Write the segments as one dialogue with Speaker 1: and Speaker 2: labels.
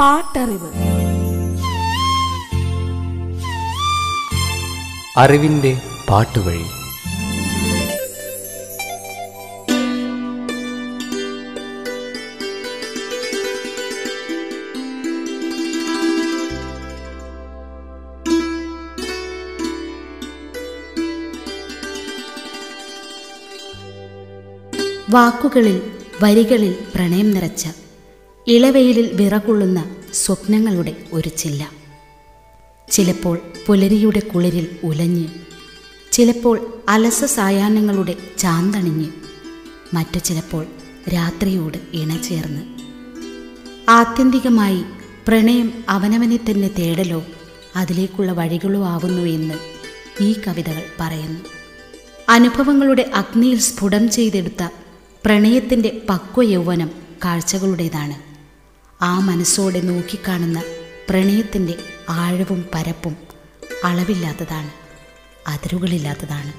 Speaker 1: പാട്ടറിവ്.
Speaker 2: അറിവിന്റെ പാട്ടുവഴി.
Speaker 3: വാക്കുകളിൽ വരികളിൽ പ്രണയം നിറച്ച ഇളവെയിലിൽ വിറകൊള്ളുന്ന സ്വപ്നങ്ങളുടെ ഒരു ചില്ല. ചിലപ്പോൾ പുലരിയുടെ കുളിരിൽ ഉലഞ്ഞ് ചിലപ്പോൾ അലസ സായാഹ്നങ്ങളുടെ ചാന്തണിഞ്ഞ് മറ്റു ചിലപ്പോൾ രാത്രിയോട് ഇണചേർന്ന്. ആത്യന്തികമായി പ്രണയം അവനവനെ തന്നെ തേടലോ അതിലേക്കുള്ള വഴികളോ ആവുന്നു എന്ന് ഈ കവിതകൾ പറയുന്നു. അനുഭവങ്ങളുടെ അഗ്നിയിൽ സ്ഫുടം ചെയ്തെടുത്ത പ്രണയത്തിന്റെ പക്വ യൗവനം കാഴ്ചകളുടേതാണ്. ആ മനസ്സോടെ നോക്കിക്കാണുന്ന പ്രണയത്തിന്റെ ആഴവും പരപ്പും അളവില്ലാത്തതാണ് അതിരുകളില്ലാത്തതാണ്.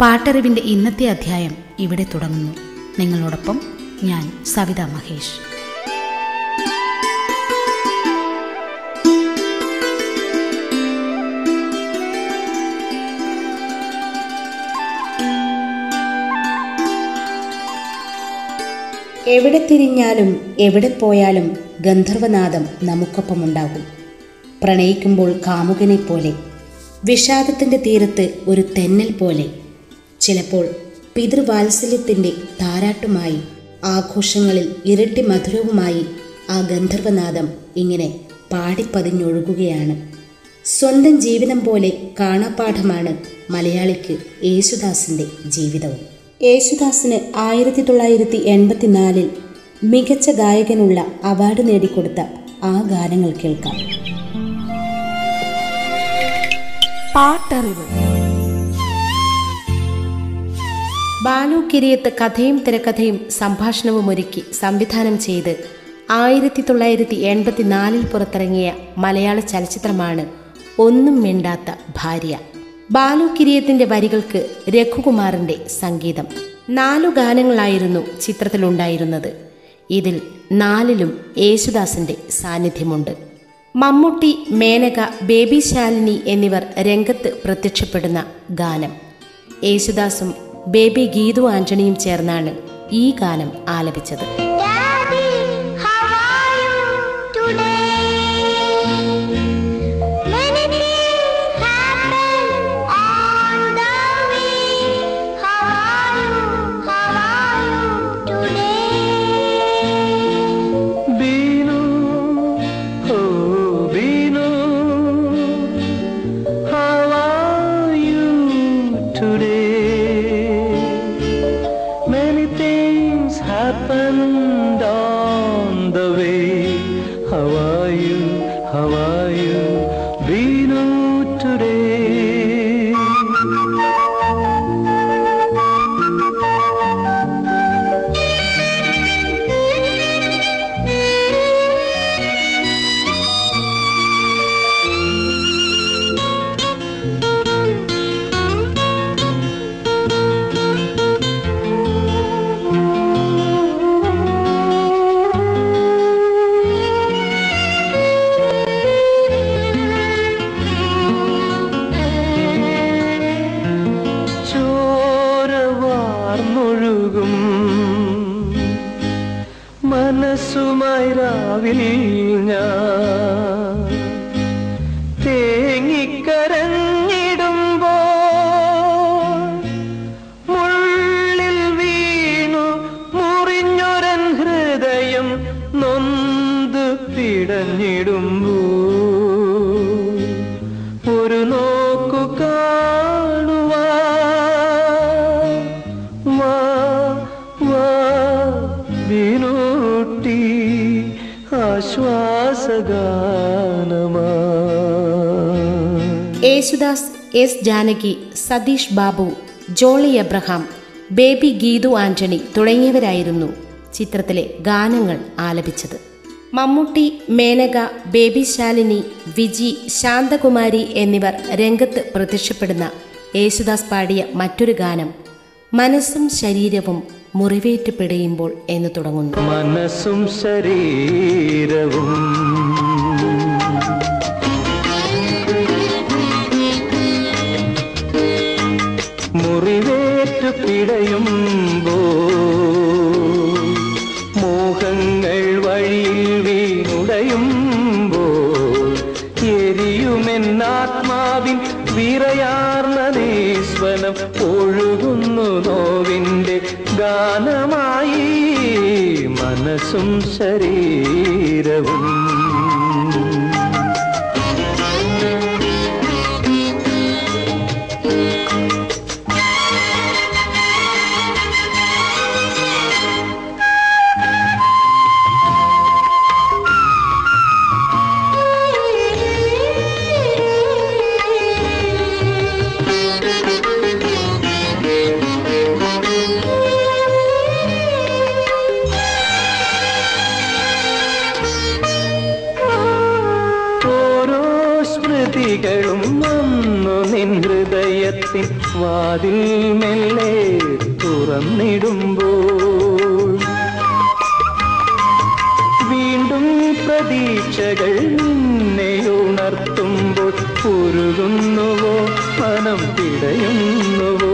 Speaker 3: പാട്ടറിവിന്റെ ഇന്നത്തെ അധ്യായം ഇവിടെ തുടങ്ങുന്നു. നിങ്ങളോടൊപ്പം ഞാൻ സവിതാ മഹേഷ്. എവിടെ തിരിഞ്ഞാലും എവിടെ പോയാലും ഗന്ധർവനാദം നമുക്കൊപ്പമുണ്ടാകും. പ്രണയിക്കുമ്പോൾ കാമുകനെ പോലെ വിഷാദത്തിന്റെ തീരത്ത് ഒരു തെന്നൽ പോലെ. ചിലപ്പോൾ പിതൃവാത്സല്യത്തിന്റെ താരാട്ടുമായി ആഘോഷങ്ങളിൽ ഇരട്ടി മധുരവുമായി ആ ഗന്ധർവനാദം ഇങ്ങനെ പാടിപ്പതിഞ്ഞൊഴുകുകയാണ്. സ്വന്തം ജീവിതം പോലെ കാണാപ്പാഠമാണ് മലയാളിക്ക് യേശുദാസിന്റെ ജീവിതവും. യേശുദാസിന് ആയിരത്തി തൊള്ളായിരത്തി എൺപത്തിനാലിൽ മികച്ച ഗായകനുള്ള അവാർഡ് നേടിക്കൊടുത്ത ആ ഗാനങ്ങൾ കേൾക്കാം.
Speaker 1: പാട്ടറിവ്.
Speaker 4: ബാലു കിരിയത്ത് കഥയും തിരക്കഥയും സംഭാഷണവും ഒരുക്കി സംവിധാനം ചെയ്ത് ആയിരത്തി തൊള്ളായിരത്തി എൺപത്തിനാലിൽ പുറത്തിറങ്ങിയ മലയാള ചലച്ചിത്രമാണ് ഒന്നും മിണ്ടാത്ത ഭാര്യ. ബാലു വരികൾക്ക് രഘുകുമാറിന്റെ സംഗീതം. നാലു ഗാനങ്ങളായിരുന്നു ചിത്രത്തിലുണ്ടായിരുന്നത്. ഇതിൽ നാലിലും യേശുദാസിന്റെ സാന്നിധ്യമുണ്ട്. മമ്മൂട്ടി മേനക ബേബി ശാലിനി എന്നിവർ രംഗത്ത് പ്രത്യക്ഷപ്പെടുന്ന ഗാനം. യേശുദാസും ബേബി ഗീതു ആന്റണിയും ചേർന്നാണ് ഈ ഗാനം ആലപിച്ചത്. S Janaki Satheesh Babu Jolly Abraham Baby Geethu Antony തുടങ്ങിയവരായിരുന്നു ചിത്രത്തിലെ ഗാനങ്ങൾ ആലപിച്ചത്. മമ്മൂട്ടി മേനക ബേബി ശാലിനി വിജി ശാന്തകുമാരി എന്നിവർ രംഗത്ത് പ്രത്യക്ഷപ്പെടുന്ന യേശുദാസ് പാടിയ മറ്റൊരു ഗാനം മനസ്സും ശരീരവും മുറിവേറ്റ് പിടയുമ്പോൾ എന്ന് തുടങ്ങുന്നു.
Speaker 5: മനസ്സും ശരീരവും പിടയുമ്പോ മോഹങ്ങൾ വഴിയിൽ വീണുടയുമ്പോ എരിയുമെന്നാത്മാവിൻ വിറയാർന്ന നീസ്വനം ഒഴുകുന്നു നോവിന്റെ ഗാനമായി മനസ്സും ശരീരവും. സ്മൃതികളും വന്നു നിൻ ഹൃദയത്തിൽ. വാതിൽ മെല്ലെ തുറന്നിടുമ്പോൾ വീണ്ടും പ്രതീക്ഷകൾ നിന്നെ ഉണർത്തുമ്പോൾ ഉരുകുന്നുവോ മനം പിടയുന്നുവോ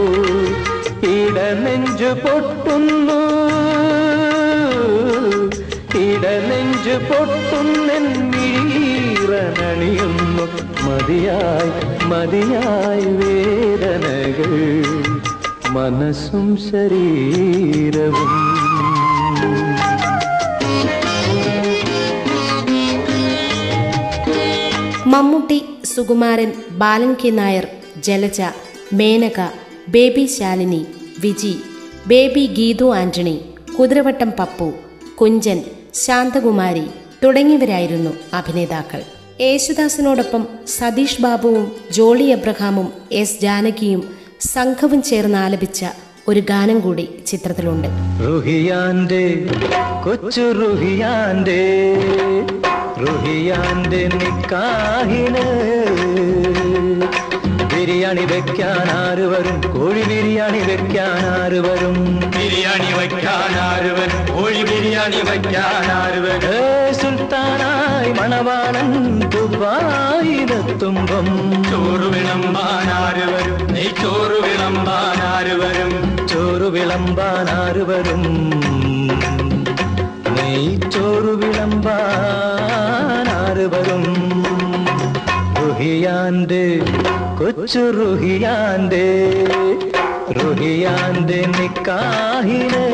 Speaker 5: ഇടനെഞ്ചു പൊട്ടുന്നു. ഇടനെഞ്ചു പൊട്ടുന്നെന്നീറനണിയുന്നു മതിയായി മതിയായി വേദനകൾ മനസ്സും ശരീരവും.
Speaker 4: Mammootty Sukumaran Balan K Nair Jalaja Menaka baby Shalini Viji baby Geethu Antony Kuthiravattam Pappu Kunchan Shanthakumari തുടങ്ങിയവരായിരുന്നു അഭിനേതാക്കൾ. യേശുദാസിനോടൊപ്പം സതീഷ് ബാബുവും ജോളി എബ്രഹാമും എസ് ജാനകിയും സംഘവും ചേർന്ന് ആലപിച്ച ഒരു ഗാനം കൂടി ചിത്രത്തിലുണ്ട്.
Speaker 5: റുഹിയാന്റെ കൊച്ചു റുഹിയാന്റെ റുഹിയാന്റെ നിക്കാഹിന് ബിരിയാണി വെക്കാൻ ആര് വരും കോഴി ബിരിയാണി വെക്കാൻ ആര് വരും
Speaker 1: ബിരിയാണി വെക്കാൻ ആര് വരും കോഴി ബിരിയാണി വെക്കാൻ ആര് വരും
Speaker 5: ഏ മണവാണൻ മണവാളൻ ദുബായിലെത്തുമ്പം
Speaker 1: ചോറ് വിളമ്പാൻ ആര് വരും ചോറു വിളമ്പാൻ ആര് വരും
Speaker 5: ചോറ് വിളമ്പാൻ ആര് വരും നെയ്ച്ചോറ് വിളമ്പാൻ ആര് വരും റുഹിയാന്റെ കൊച്ചു റുഹിയാന്റെ റുഹിയാന്റെ നിക്കാഹിന്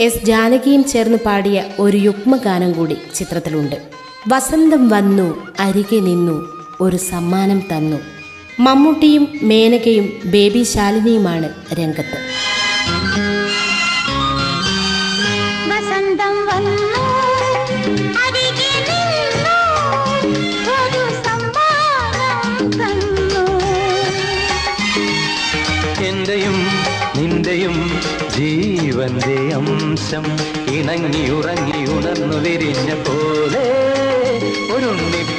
Speaker 4: എസ് ജാനകിയും ചേർന്ന് പാടിയ ഒരു യുഗ്മഗാനം കൂടി ചിത്രത്തിലുണ്ട്. വസന്തം വന്നു അരികെ നിന്നു ഒരു സമ്മാനം തന്നു. മമ്മൂട്ടിയും മേനകയും ബേബി ശാലിനിയുമാണ് രംഗത്ത്.
Speaker 5: തന്റെ അംശം ഇണങ്ങി ഉറങ്ങി ഉണർന്നു വിരിഞ്ഞ പോലെ ഒരുണ്ണിപ്പൂവ്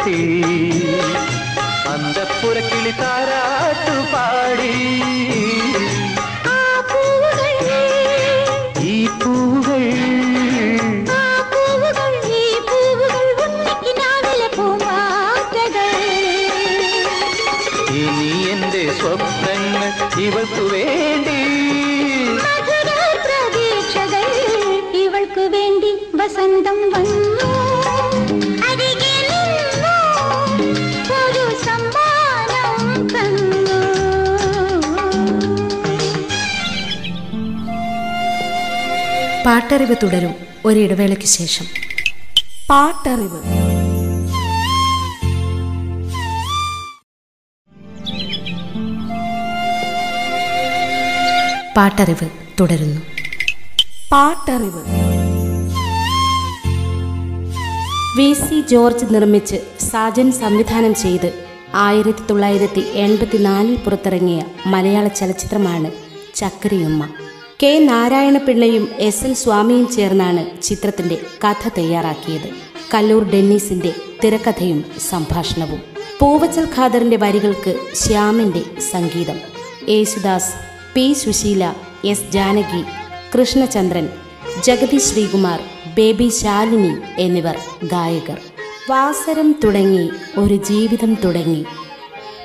Speaker 5: കെട്ടി അന്തപ്പുര കിളി താരാട്ടു പാടി. ഈ
Speaker 6: പൂവുകൾ.
Speaker 5: ഇനി എന്റെ സ്വപ്നങ്ങൾ ഇവൾക്കു വേണ്ടി.
Speaker 6: പ്രതീക്ഷകൾ ഇവൾക്ക് വേണ്ടി വസന്തം വന്നു.
Speaker 3: പാട്ടറിവ് തുടരും ഒരിടവേളയ്ക്ക് ശേഷം.
Speaker 4: പാട്ടറിവ്.
Speaker 3: പാട്ടറിവ് തുടരുന്നു.
Speaker 4: പാട്ടറിവ്. വി സി ജോർജ് നിർമ്മിച്ച് സാജൻ സംവിധാനം ചെയ്ത് ആയിരത്തി തൊള്ളായിരത്തി എൺപത്തിനാലിൽ പുറത്തിറങ്ങിയ മലയാള ചലച്ചിത്രമാണ് ചക്രിയുമ്മ. കെ. നാരായണപിള്ളയും എസ്. എൽ സ്വാമിയും ചേർന്നാണ് ചിത്രത്തിന്റെ കഥ തയ്യാറാക്കിയത്. കല്ലൂർ ഡെന്നീസിന്റെ തിരക്കഥയും സംഭാഷണവും. പൂവച്ചൽ ഖാദറിന്റെ വരികൾക്ക് ശ്യാമിന്റെ സംഗീതം. Yesudas P. Susheela S. Janaki Krishnachandran Jagathy Sreekumar Baby Shalini എന്നിവർ ഗായകർ. വാസരം തുടങ്ങി ഒരു ജീവിതം തുടങ്ങി.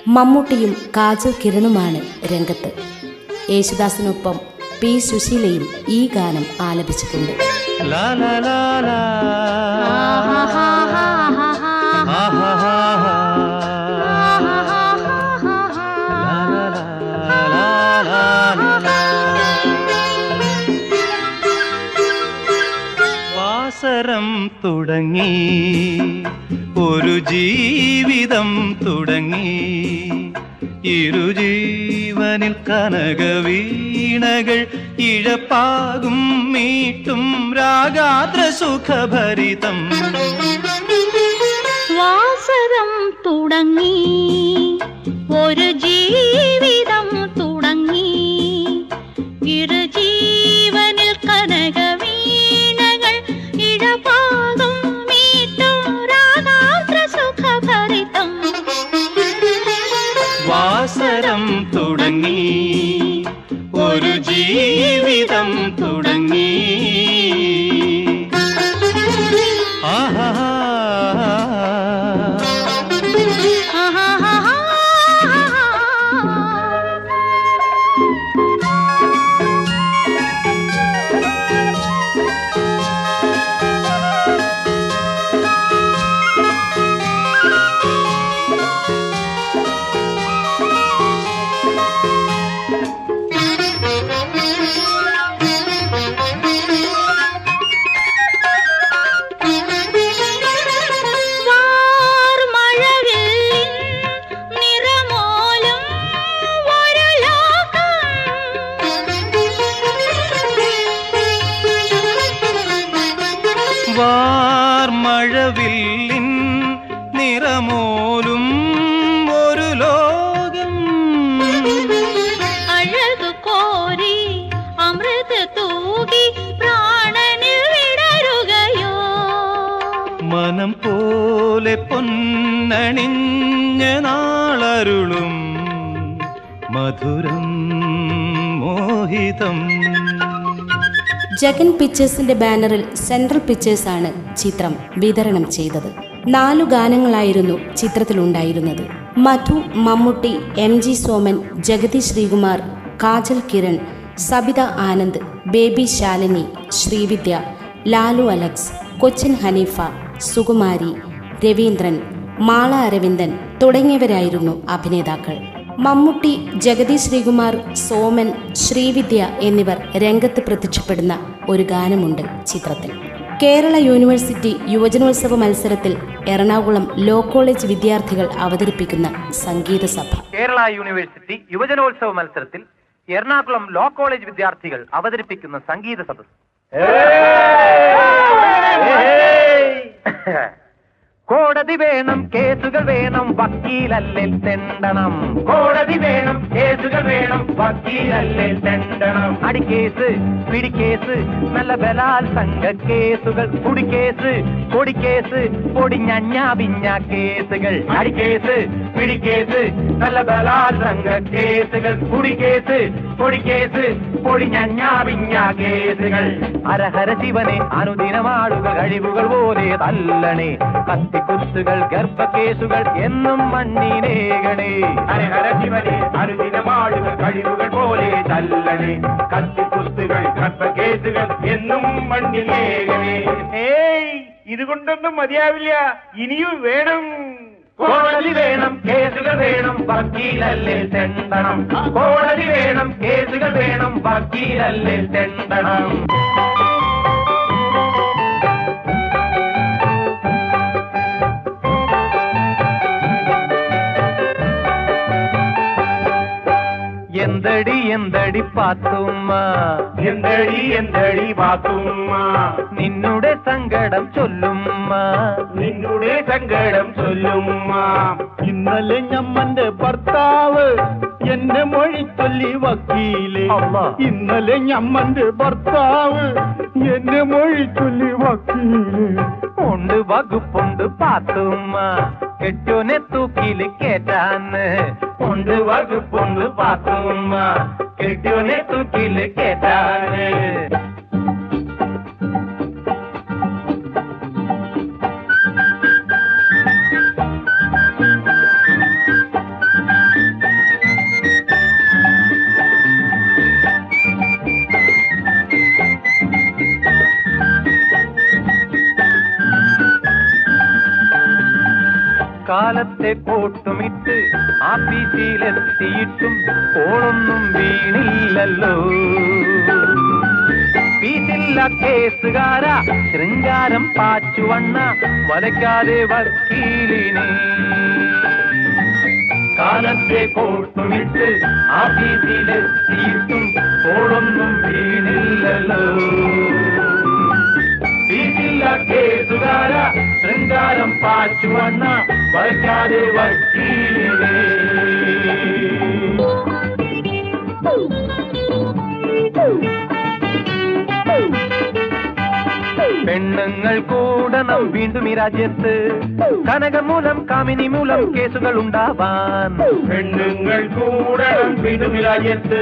Speaker 4: മമ്മൂട്ടിയും കാജൽ കിരണുമാണ് രംഗത്ത്. യേശുദാസിനൊപ്പം പി സുശീലയും ഈ ഗാനം ആലപിച്ചിട്ടുണ്ട്.
Speaker 5: വാസരം തുടങ്ങി ഒരു ജീവിതം തുടങ്ങി ഇരുജീവനിൽ കനകവീണകൾ ഇഴപ്പാകും മീട്ടും രാഗാദ്ര സുഖഭരിതം.
Speaker 6: വാസരം തുടങ്ങി. ഒരു നിറമോലും ഒരു ലോകം. അഴകു കോരി അമൃത് തൂകി പ്രാണനിൽ വിടരുകയോ?
Speaker 5: മനം പോലെ പൊന്നണിഞ്ഞ നാളരുളും മധുരം മോഹിതം.
Speaker 4: ജഗൻ പിക്ചേഴ്സിന്റെ ബാനറിൽ സെൻട്രൽ പിക്ചേഴ്സാണ് ചിത്രം വിതരണം ചെയ്തത്. നാലു ഗാനങ്ങളായിരുന്നു ചിത്രത്തിലുണ്ടായിരുന്നത്. Madhu Mammootty M G Soman Jagathy Sreekumar Kajal Kiran Sabitha Anand Baby Shalini Srividya Lalu Alex Cochin Haneefa Sukumari Raveendran Mala Aravindan തുടങ്ങിയവരായിരുന്നു അഭിനേതാക്കൾ. മമ്മൂട്ടി ജഗതി ശ്രീകുമാർ സോമൻ ശ്രീവിദ്യ എന്നിവർ രംഗത്ത് പ്രത്യക്ഷപ്പെടുന്ന ഒരു ഗാനമുണ്ട് ചിത്രത്തിൽ. കേരള യൂണിവേഴ്സിറ്റി യുവജനോത്സവ മത്സരത്തിൽ എറണാകുളം ലോ കോളേജ് വിദ്യാർത്ഥികൾ അവതരിപ്പിക്കുന്ന സംഗീത സഭ
Speaker 5: കേരള യൂണിവേഴ്സിറ്റി യുവജനോത്സവ മത്സരത്തിൽ എറണാകുളം ലോ കോളേജ് വിദ്യാർത്ഥികൾ അവതരിപ്പിക്കുന്ന സംഗീത സദസ് കോടതി വേണം കേസുകൾ വേണം വക്കീലല്ലേ തെണ്ടണം. കോടതി വേണം കേസുകൾ വേണം വക്കീലല്ലേ തെണ്ടണം. അടിക്കേസ് പിടിക്കേസ് നല്ല ബലാത്സംഗ കേസുകൾ കുടിക്കേസ് പൊടിക്കേസ് പൊടിഞ്ഞഞ്ഞ പിഞ്ഞ കേസുകൾ. അടിക്കേസ് പിടിക്കേസ് നല്ല ബലാത്സംഗ കേസുകൾ. കുടിക്കേസ് പൊടിക്കേസ് പൊടിഞ്ഞഞ്ഞ പിഞ്ഞ കേസുകൾ. ഹരഹര ശിവനെ അനുദിനമാടുക കഴിവുകൾ പോലെ തല്ലണേ. കത്തിക്കുത്തുകൾ ഗർഭക്കേസുകൾ എന്നും മണ്ണിനേകണേ ഹരഹര ശിവനെ അനുദിനമാടുക കഴിവുകൾ പോലെ തല്ലണേ. കത്തിക്കുത്തുകൾ ഗർഭക്കേസുകൾ എന്നും മണ്ണിനേകണേ ഏയ് ഇതുകൊണ്ടൊന്നും മതിയാവില്ല. ഇനിയും വേണം. കോടതി വേണം കേസുകൾ വേണം വക്കീലല്ലേ തെണ്ടണം. കോടതി വേണം കേസുകൾ വേണം വക്കീലല്ലേ തെണ്ടണം. എന്തടി എന്തടി പാത്തുമ്മ? എന്തടി എന്തടി പാത്തുമ്മ? നിന്നുടെ സങ്കടം ചൊല്ലുമ്മ. നിന്നുടെ സങ്കടം ചൊല്ലുമ്മ.
Speaker 7: ഇന്നലെ ഞമ്മന്റെ ഭർത്താവ് എന്റെ മൊഴി ചൊല്ലി
Speaker 5: വക്കീൽ.
Speaker 7: ഇന്നലെ ഞമ്മന്റെ ഭർത്താവ് എന്റെ മൊഴി ചൊല്ലി വക്കീൽ.
Speaker 5: உண்டு வகுப்புண்டு பாத்துமா கெட்டோனே தூக்கில கேட்டான்னு. உண்டு வகுப்புண்டு பாத்துமா கெட்டோனே தூக்கில கேட்டான்னு. കാലത്തെ കോട്ടുമിട്ട് ആഫീസിലെത്തിയിട്ടും ഓളൊന്നും വീണില്ലല്ലോ. വീട്ടില്ല കേസുകാര ശൃംഗാരം പാച്ചുവണ്ണ വലയ്ക്കാതെ വക്കീലിനെ. കാലത്തെ കോട്ടുമിട്ട് ആഫീസിലെത്തിയിട്ടും ഓളൊന്നും വീണില്ലല്ലോ. കേസുകാര ശൃംഗാരം പാച്ചുവണ്ണ വയ്ക്കാതെ വക്കീലേ പെണ്ണുങ്ങൾ കൂടണം വീണ്ടും ഈ രാജ്യത്ത്. കനകമൂലം കാമിനി മൂലം കേസുകൾ ഉണ്ടാവാൻ. പെണ്ണുങ്ങൾ കൂടണം വീണ്ടും ഈ രാജ്യത്ത്.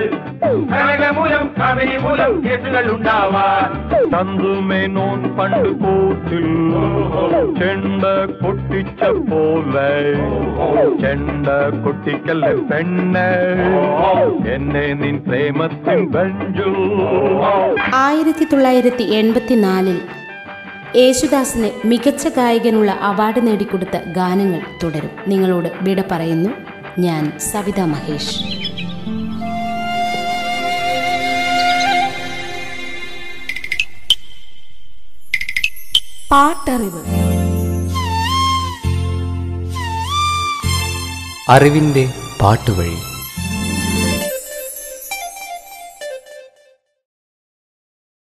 Speaker 5: കനകമൂലം കാമിനി മൂലം കേസുകൾ ഉണ്ടാവാൻ
Speaker 7: ചന്തുമേനോൻ പണ്ട് പോത്തിൽ ചെണ്ട കൊട്ടിച്ച പോലെ ചെണ്ട കൊട്ടിക്കല്ല പെണ്ണ്? എന്നെ നിൻ പ്രേമത്തിൻ ബഞ്ചു
Speaker 4: ആയിരത്തി തൊള്ളായിരത്തി എൺപത്തിനാലിൽ യേശുദാസിന് മികച്ച ഗായകനുള്ള അവാർഡ് നേടിക്കൊടുത്ത ഗാനങ്ങൾ തുടരും. നിങ്ങളോട് വിട പറയുന്നു ഞാൻ സവിത മഹേഷ്.
Speaker 1: പാട്ടറിവ്.
Speaker 8: അറിവിന്റെ പാട്ടുവഴി.